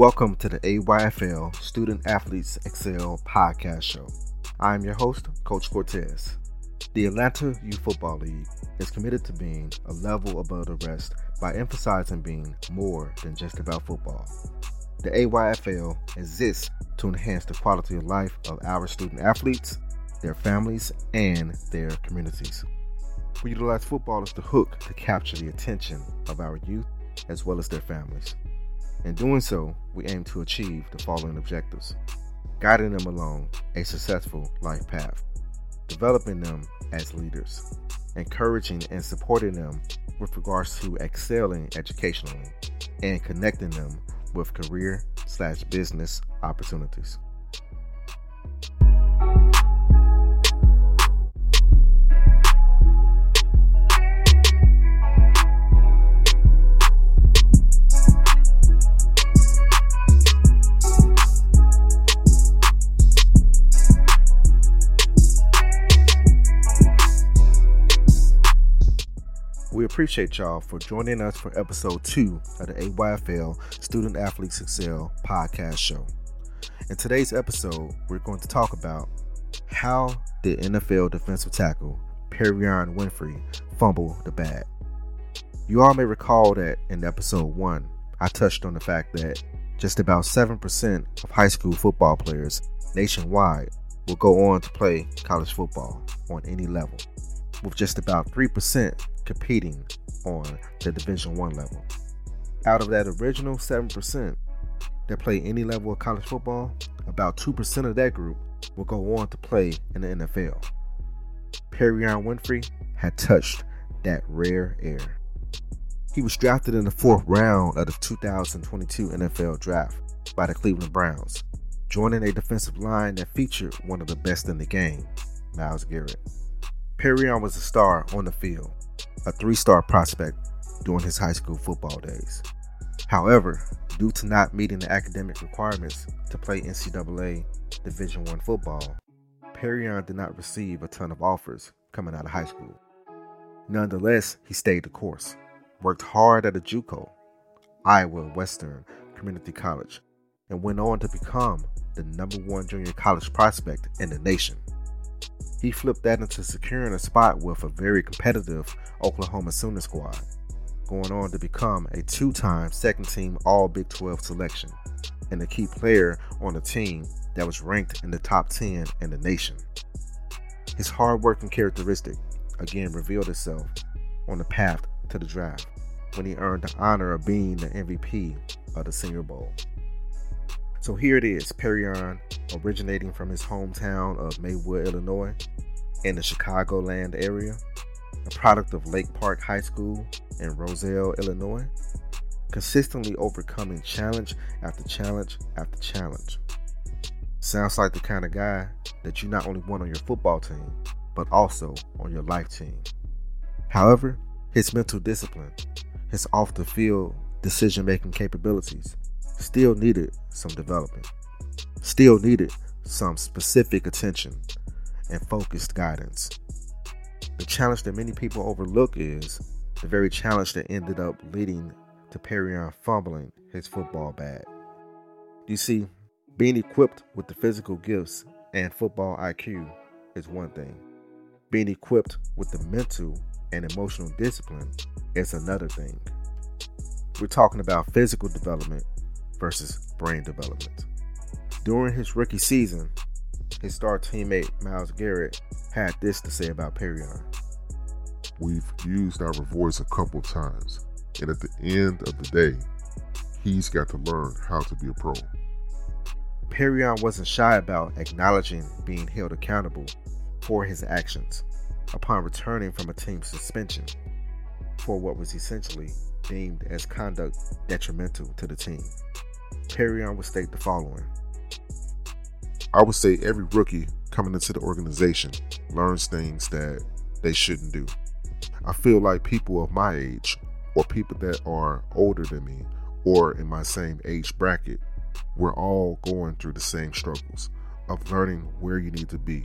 Welcome to the AYFL Student Athletes Excel podcast show. I am your host, Coach Cortez. The Atlanta Youth Football League is committed to being a level above the rest by emphasizing being more than just about football. The AYFL exists to enhance the quality of life of our student athletes, their families, and their communities. We utilize football as the hook to capture the attention of our youth as well as their families. In doing so, we aim to achieve the following objectives. Guiding them along a successful life path, developing them as leaders, encouraging and supporting them with regards to excelling educationally, and connecting them with career slash business opportunities. Appreciate y'all for joining us for episode two of the AYFL Student Athletes Excel podcast show. In today's episode, we're going to talk about how did NFL defensive tackle Perrion Winfrey fumble the bag. You all may recall that in episode one, I touched on the fact that just about 7% of high school football players nationwide will go on to play college football on any level, with just about 3% competing on the Division One level. Out of that original 7% that play any level of college football, about 2% of that group will go on to play in the NFL. Perrion Winfrey had touched that rare air. He was drafted in the fourth round of the 2022 NFL Draft by the Cleveland Browns, joining a defensive line that featured one of the best in the game, Myles Garrett. Perrion was a star on the field, a three star prospect during his high school football days. However, due to not meeting the academic requirements to play NCAA Division I football, Perrion did not receive a ton of offers coming out of high school. Nonetheless, he stayed the course, worked hard at a JUCO, Iowa Western Community College, and went on to become the number one junior college prospect in the nation. He flipped that into securing a spot with a very competitive Oklahoma Sooner squad, going on to become a two time second team All Big 12 selection and a key player on a team that was ranked in the top 10 in the nation. His hard working characteristic again revealed itself on the path to the draft when he earned the honor of being the MVP of the Senior Bowl. So here it is, Perrion, originating from his hometown of Maywood, Illinois, in the Chicagoland area, a product of Lake Park High School in Roselle, Illinois, consistently overcoming challenge after challenge after challenge. Sounds like the kind of guy that you not only want on your football team, but also on your life team. However, his mental discipline, his off the field decision making capabilities, still needed some development, still needed some specific attention and focused guidance. The challenge that many people overlook is the very challenge that ended up leading to Perrion fumbling his football bag. You see, being equipped with the physical gifts and football IQ is one thing. Being equipped with the mental and emotional discipline is another thing. We're talking about physical development versus brain development. During his rookie season, his star teammate Myles Garrett had this to say about Perrion. We've used our voice a couple times, and at the end of the day, he's got to learn how to be a pro. Perrion wasn't shy about acknowledging being held accountable for his actions upon returning from a team suspension for what was essentially deemed as conduct detrimental to the team. Perrion would state the following I would say every rookie coming into the organization learns things that they shouldn't do. I feel like people of my age, or people that are older than me, or in my same age bracket, we're all going through the same struggles of learning where you need to be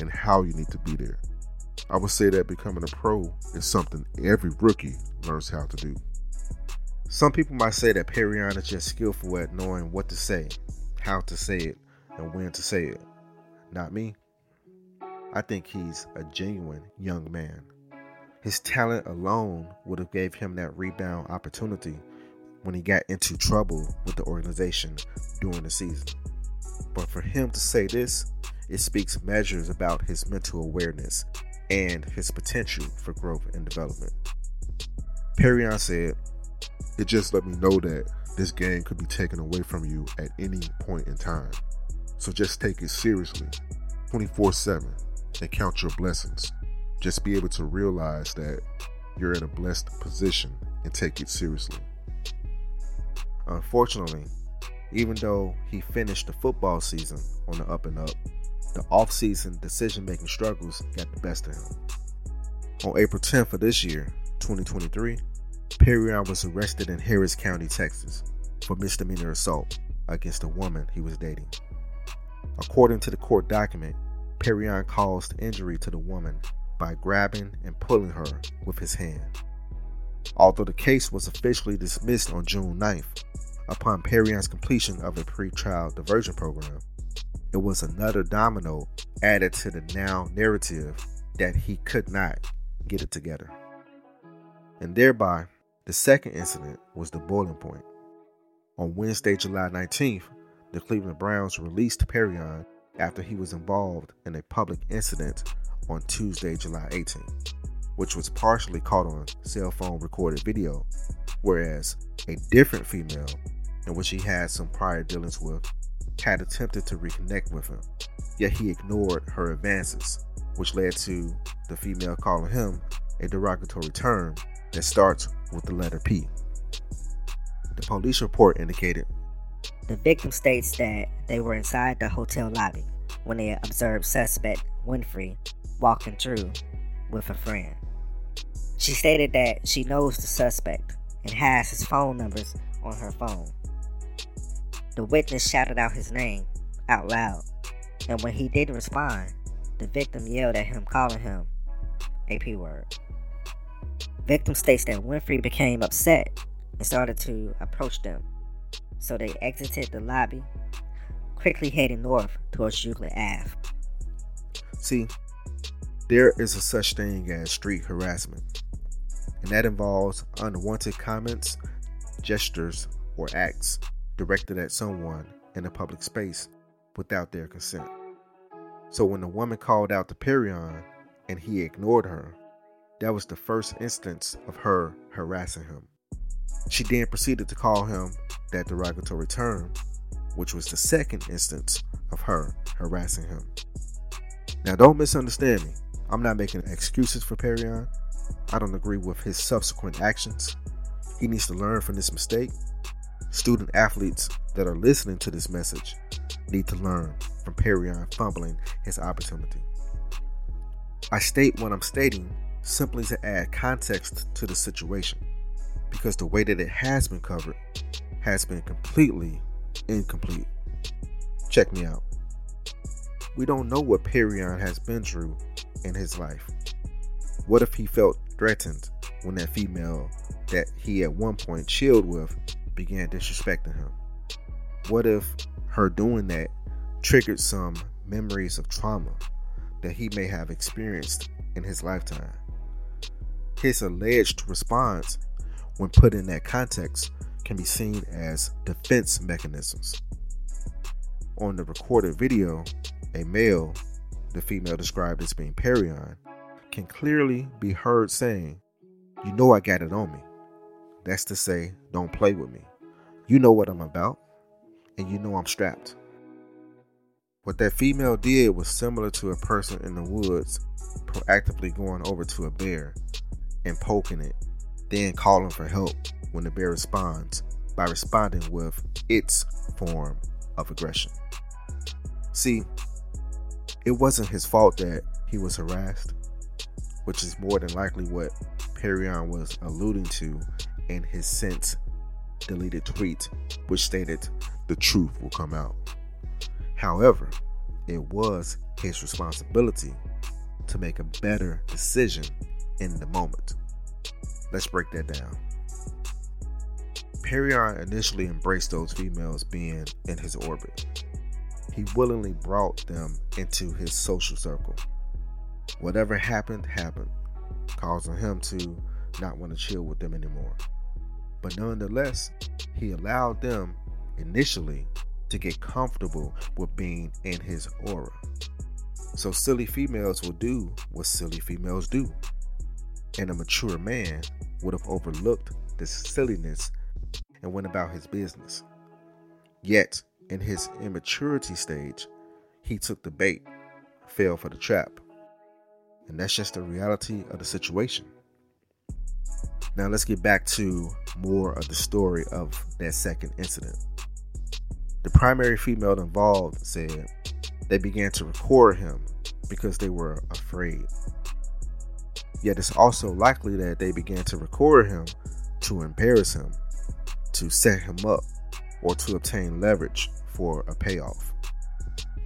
and how you need to be there. I would say that becoming a pro is something every rookie learns how to do. Some people might say that Perrion is just skillful at knowing what to say, how to say it, and when to say it. Not me. I think he's a genuine young man. His talent alone would have gave him that rebound opportunity when he got into trouble with the organization during the season. But for him to say this, it speaks measures about his mental awareness and his potential for growth and development. Perrion said, It just let me know that this game could be taken away from you at any point in time. So just take it seriously 24 7 and count your blessings. Just be able to realize that you're in a blessed position and take it seriously. Unfortunately, even though he finished the football season on the up and up, the off-season decision-making struggles got the best of him. On April 10th of this year, 2023, Perrion was arrested in Harris County, Texas, for misdemeanor assault against a woman he was dating. According to the court document, Perrion caused injury to the woman by grabbing and pulling her with his hand. Although the case was officially dismissed on June 9th, upon Perrion's completion of a pre-trial diversion program, it was another domino added to the now narrative that he could not get it together. And thereby, the second incident was the boiling point. On Wednesday, July 19th, the Cleveland Browns released Perrion after he was involved in a public incident on Tuesday, July 18th, which was partially caught on cell phone recorded video, whereas a different female, in which he had some prior dealings with, had attempted to reconnect with him, yet he ignored her advances, which led to the female calling him a derogatory term that starts with the letter P. The police report indicated the victim states that they were inside the hotel lobby when they observed suspect Winfrey walking through with a friend. She stated that she knows the suspect and has his phone numbers on her phone. The witness shouted out his name out loud, and when he didn't respond, the victim yelled at him, calling him a P word. Victim states that Winfrey became upset and started to approach them so they exited the lobby, quickly heading north towards Euclid Ave. See, there is a such thing as street harassment, and that involves unwanted comments, gestures, or acts directed at someone in a public space without their consent. So when the woman called out to Perrion and he ignored her, that was the first instance of her harassing him. She then proceeded to call him that derogatory term, which was the second instance of her harassing him. Now, don't misunderstand me. I'm not making excuses for Perrion. I don't agree with his subsequent actions. He needs to learn from this mistake. Student athletes that are listening to this message need to learn from Perrion fumbling his opportunity. I state what I'm stating simply to add context to the situation because the way that it has been covered has been completely incomplete. Check me out. We don't know what Perrion has been through in his life. What if he felt threatened when that female that he at one point chilled with began disrespecting him? What if her doing that triggered some memories of trauma that he may have experienced in his lifetime? His alleged response, when put in that context, can be seen as defense mechanisms. On the recorded video, a male, the female described as being Perrion, can clearly be heard saying, You know I got it on me. That's to say, don't play with me. You know what I'm about, and you know I'm strapped. What that female did was similar to a person in the woods proactively going over to a bear and poking it, then calling for help when the bear responds by responding with its form of aggression. See, it wasn't his fault that he was harassed, which is more than likely what Perrion was alluding to in his since deleted tweet, which stated, The truth will come out. However, it was his responsibility to make a better decision in the moment. Let's break that down. Perrion initially embraced those females being in his orbit. He willingly brought them into his social circle. Whatever happened, happened, causing him to not want to chill with them anymore. But nonetheless, he allowed them initially to get comfortable with being in his aura. So silly females will do what silly females do. And a mature man would have overlooked this silliness and went about his business. Yet, in his immaturity stage, he took the bait, fell for the trap. And that's just the reality of the situation. Now, let's get back to more of the story of that second incident. The primary female involved said they began to record him because they were afraid. Yet it's also likely that they began to record him to embarrass him, to set him up, or to obtain leverage for a payoff.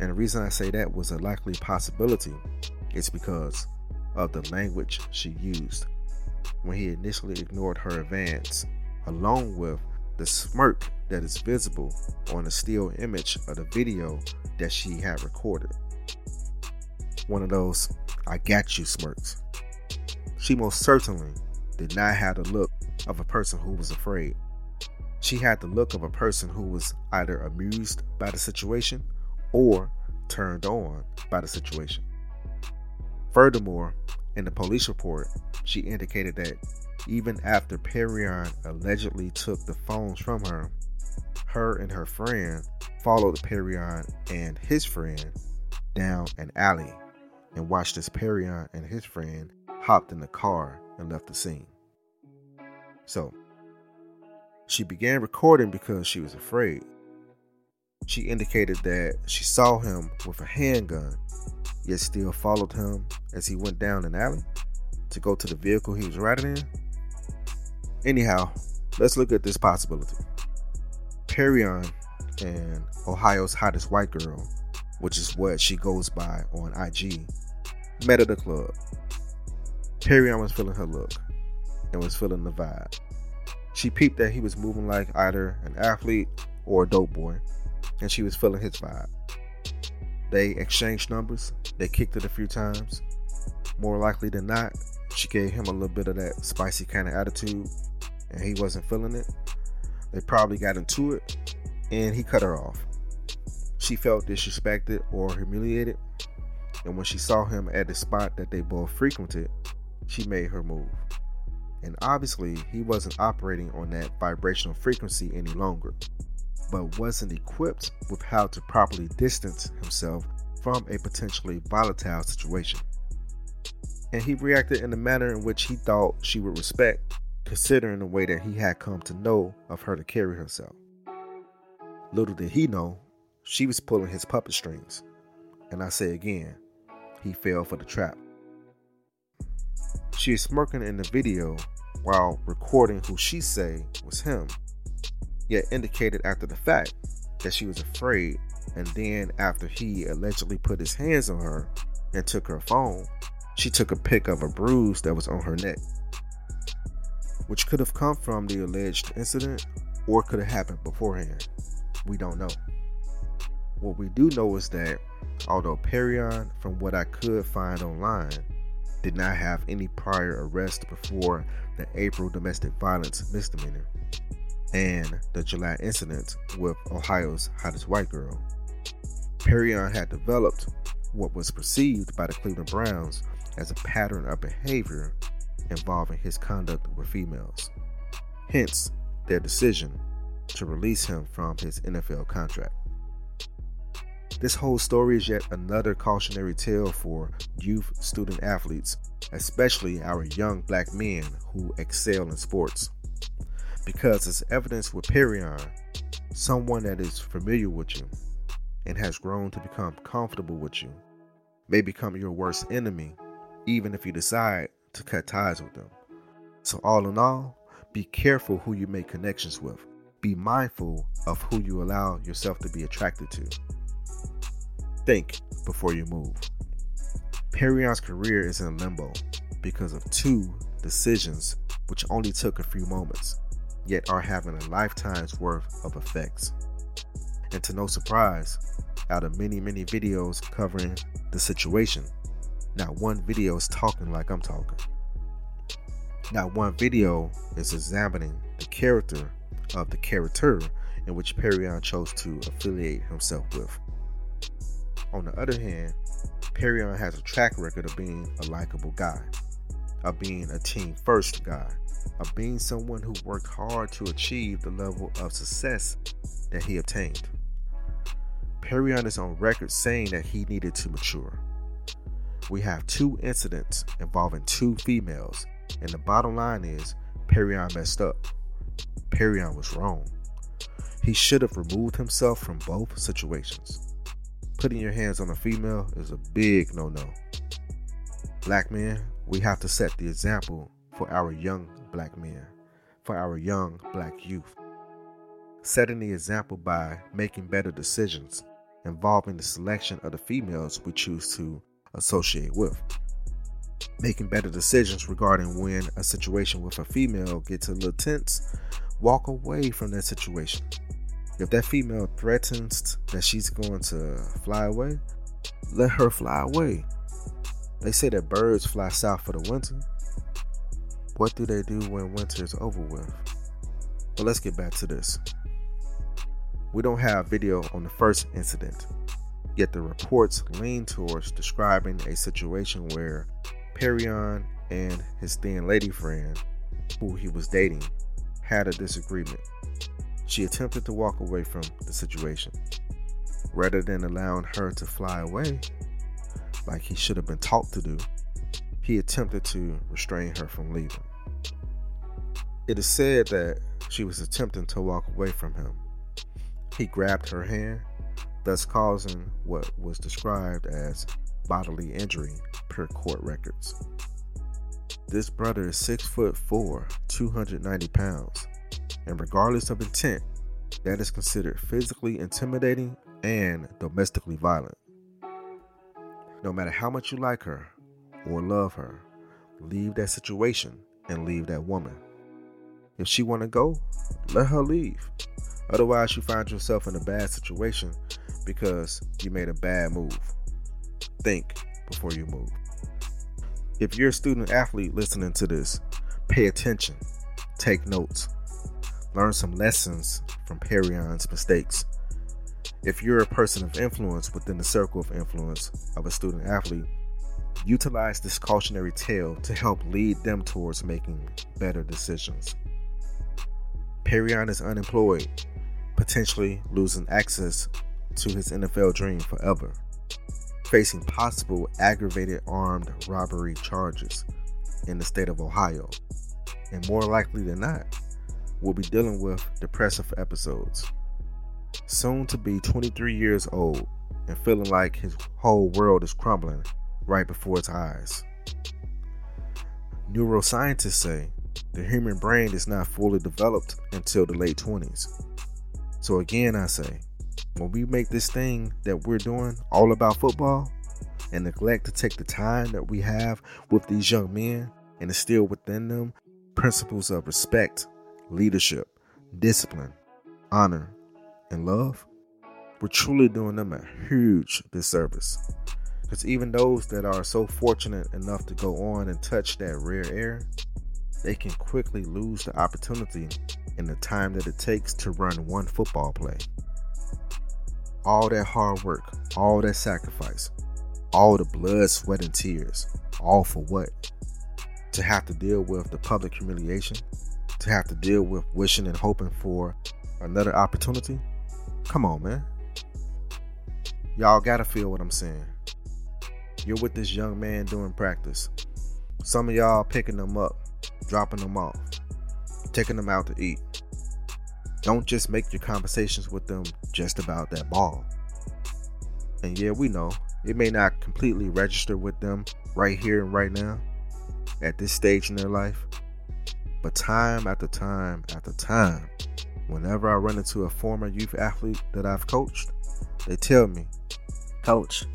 And the reason I say that was a likely possibility is because of the language she used when he initially ignored her advance, along with the smirk that is visible on the still image of the video that she had recorded. One of those I got you smirks. She most certainly did not have the look of a person who was afraid. She had the look of a person who was either amused by the situation or turned on by the situation. Furthermore, in the police report, she indicated that even after Perrion allegedly took the phones from her, her and her friend followed Perrion and his friend down an alley and watched as Perrion and his friend hopped in the car and left the scene. So, she began recording because she was afraid. She indicated that she saw him with a handgun, yet still followed him as he went down an alley to go to the vehicle he was riding in. Anyhow, let's look at this possibility. Perrion and Ohio's hottest white girl, which is what she goes by on IG, met at a club. Perrion was feeling her look and was feeling the vibe. She peeped that he was moving like either an athlete or a dope boy, and she was feeling his vibe. They exchanged numbers, they kicked it a few times. More likely than not, she gave him a little bit of that spicy kind of attitude, and he wasn't feeling it. They probably got into it, and he cut her off. She felt disrespected or humiliated, and when she saw him at the spot that they both frequented, she made her move. And obviously, he wasn't operating on that vibrational frequency any longer, but wasn't equipped with how to properly distance himself from a potentially volatile situation. And he reacted in the manner in which he thought she would respect, considering the way that he had come to know of her to carry herself. Little did he know, she was pulling his puppet strings. And I say again, he fell for the trap. She is smirking in the video while recording who she say was him, yet indicated after the fact that she was afraid and then after he allegedly put his hands on her and took her phone, she took a pic of a bruise that was on her neck, which could have come from the alleged incident or could have happened beforehand. We don't know. What we do know is that although Perrion, from what I could find online, did not have any prior arrest before the April domestic violence misdemeanor and the July incident with Ohio's hottest white girl. Perrion had developed what was perceived by the Cleveland Browns as a pattern of behavior involving his conduct with females. Hence, their decision to release him from his NFL contract. This whole story is yet another cautionary tale for youth student athletes, especially our young black men who excel in sports. Because as evidence with Perrion, someone that is familiar with you and has grown to become comfortable with you may become your worst enemy, even if you decide to cut ties with them. So, all in all, be careful who you make connections with. Be mindful of who you allow yourself to be attracted to. Think before you move. Perrion's career is in limbo because of two decisions which only took a few moments. yet are having a lifetime's worth of effects. And to no surprise, out of many, many videos covering the situation, not one video is talking like I'm talking. Not one video is examining the character of the character in which Perrion chose to affiliate himself with. On the other hand, Perrion has a track record of being a likable guy, of being a team first guy, of being someone who worked hard to achieve the level of success that he obtained. Perrion is on record saying that he needed to mature. We have two incidents involving two females, and the bottom line is Perrion messed up. Perrion was wrong. He should have removed himself from both situations. Putting your hands on a female is a big no no. Black men, we have to set the example for our young black men, for our young black youth. Setting the example by making better decisions involving the selection of the females we choose to associate with. Making better decisions regarding when a situation with a female gets a little tense, walk away from that situation. If that female threatens that she's going to fly away, let her fly away. They say that birds fly south for the winter. What do they do when winter is over with? But let's get back to this. We don't have video on the first incident, yet the reports lean towards describing a situation where Perrion and his thin lady friend, who he was dating, had a disagreement. She attempted to walk away from the situation. Rather than allowing her to fly away, like he should have been taught to do, he attempted to restrain her from leaving. It is said that she was attempting to walk away from him. He grabbed her hand, thus causing what was described as bodily injury per court records. This brother is 6 foot 4, 290 pounds and regardless of intent, that is considered physically intimidating and domestically violent. No matter how much you like her or love her, leave that situation and leave that woman. If she want to go, let her leave. Otherwise, you find yourself in a bad situation because you made a bad move. Think before you move. If you're a student athlete listening to this, pay attention, take notes, learn some lessons from Perrion's mistakes. If you're a person of influence within the circle of influence of a student athlete, utilize this cautionary tale to help lead them towards making better decisions. Perrion is unemployed, potentially losing access to his NFL dream forever, facing possible aggravated armed robbery charges in the state of Ohio, and more likely than not, will be dealing with depressive episodes. Soon to be 23 years old and feeling like his whole world is crumbling right before his eyes. Neuroscientists say the human brain is not fully developed until the late 20s. So, again, I say, when we make this thing that we're doing all about football and neglect to take the time that we have with these young men and instill within them principles of respect, leadership, discipline, honor, and love, we're truly doing them a huge disservice. Because even those that are so fortunate enough to go on and touch that rare air, they can quickly lose the opportunity in the time that it takes to run one football play. All that hard work, all that sacrifice, all the blood, sweat, and tears, all for what? To have to deal with the public humiliation, to have to deal with wishing and hoping for another opportunity? Come on, man. Y'all gotta feel what I'm saying. You're with this young man doing practice. Some of y'all picking them up, dropping them off, taking them out to eat. Don't just make your conversations with them just about that ball. And yeah, we know it may not completely register with them right here and right now at this stage in their life, but time after time after time, whenever I run into a former youth athlete that I've coached, they tell me, Coach,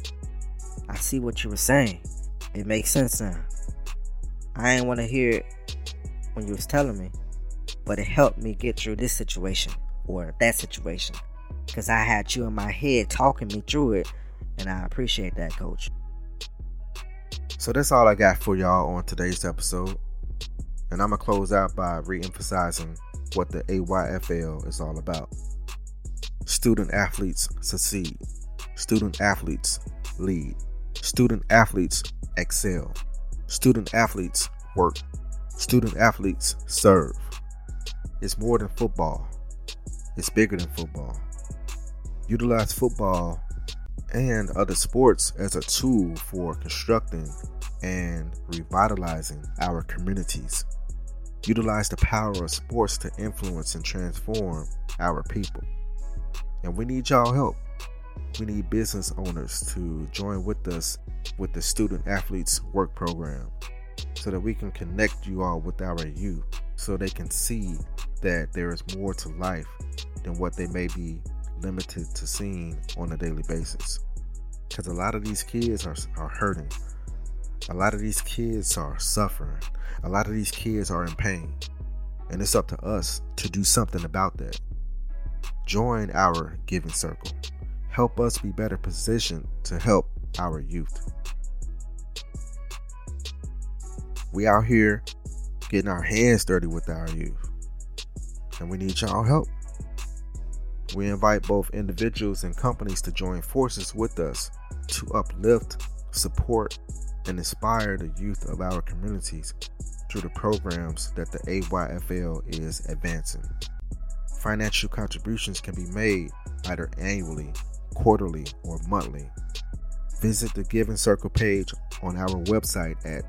I see what you were saying. It makes sense now. I ain't want to hear it when you was telling me, but it helped me get through this situation or that situation because I had you in my head talking me through it, and I appreciate that, coach. So that's all I got for y'all on today's episode. And I'm going to close out by re emphasizing what the AYFL is all about. Student athletes succeed, student athletes lead, student athletes excel, student athletes work, student athletes serve. It's more than football, it's bigger than football. Utilize football and other sports as a tool for constructing and revitalizing our communities. Utilize the power of sports to influence and transform our people. And we need y'all help. We need business owners to join with us with the Student Athletes Work Program so that we can connect you all with our youth so they can see that there is more to life than what they may be limited to seeing on a daily basis. Because a lot of these kids are, are hurting. A lot of these kids are suffering. A lot of these kids are in pain. And it's up to us to do something about that. Join our giving circle. Help us be better positioned to help our youth. We out here getting our hands dirty with our youth. And we need y'all help. We invite both individuals and companies to join forces with us to uplift, support, and inspire the youth of our communities through the programs that the AYFL is advancing. Financial contributions can be made either annually, quarterly, or monthly. Visit the Giving Circle page on our website at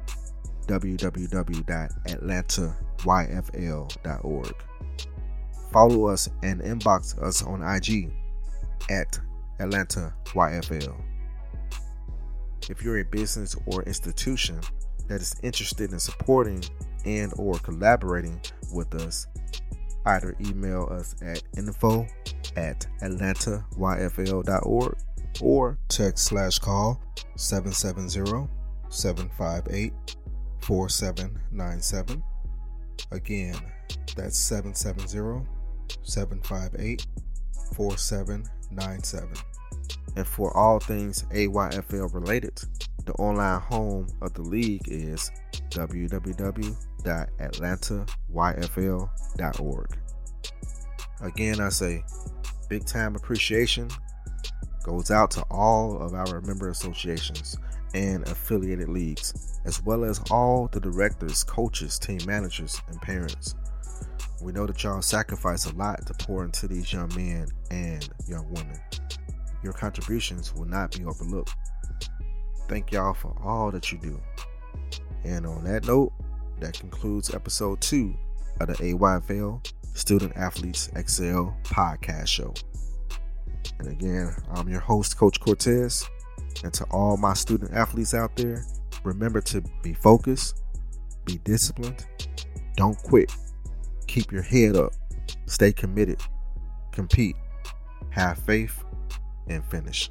www.atlantayfl.org. Follow us and inbox us on IG at Atlanta YFL. If you're a business or institution that is interested in supporting and or collaborating with us, either email us at info at atlantaYFL.org or text slash call 770-758-4797. Again, that's 770 758 4797. And for all things AYFL related, the online home of the league is www.atlantaYFL.org. Again, I say big time appreciation goes out to all of our member associations and affiliated leagues, as well as all the directors, coaches, team managers, and parents. We know that y'all sacrifice a lot to pour into these young men and young women. Your contributions will not be overlooked. Thank y'all for all that you do. And on that note, that concludes episode two of the AYFL Student Athletes Excel podcast show. And again, I'm your host, Coach Cortez. And to all my student athletes out there, remember to be focused, be disciplined, don't quit Keep your head up. Stay committed. Compete. Have faith and finish.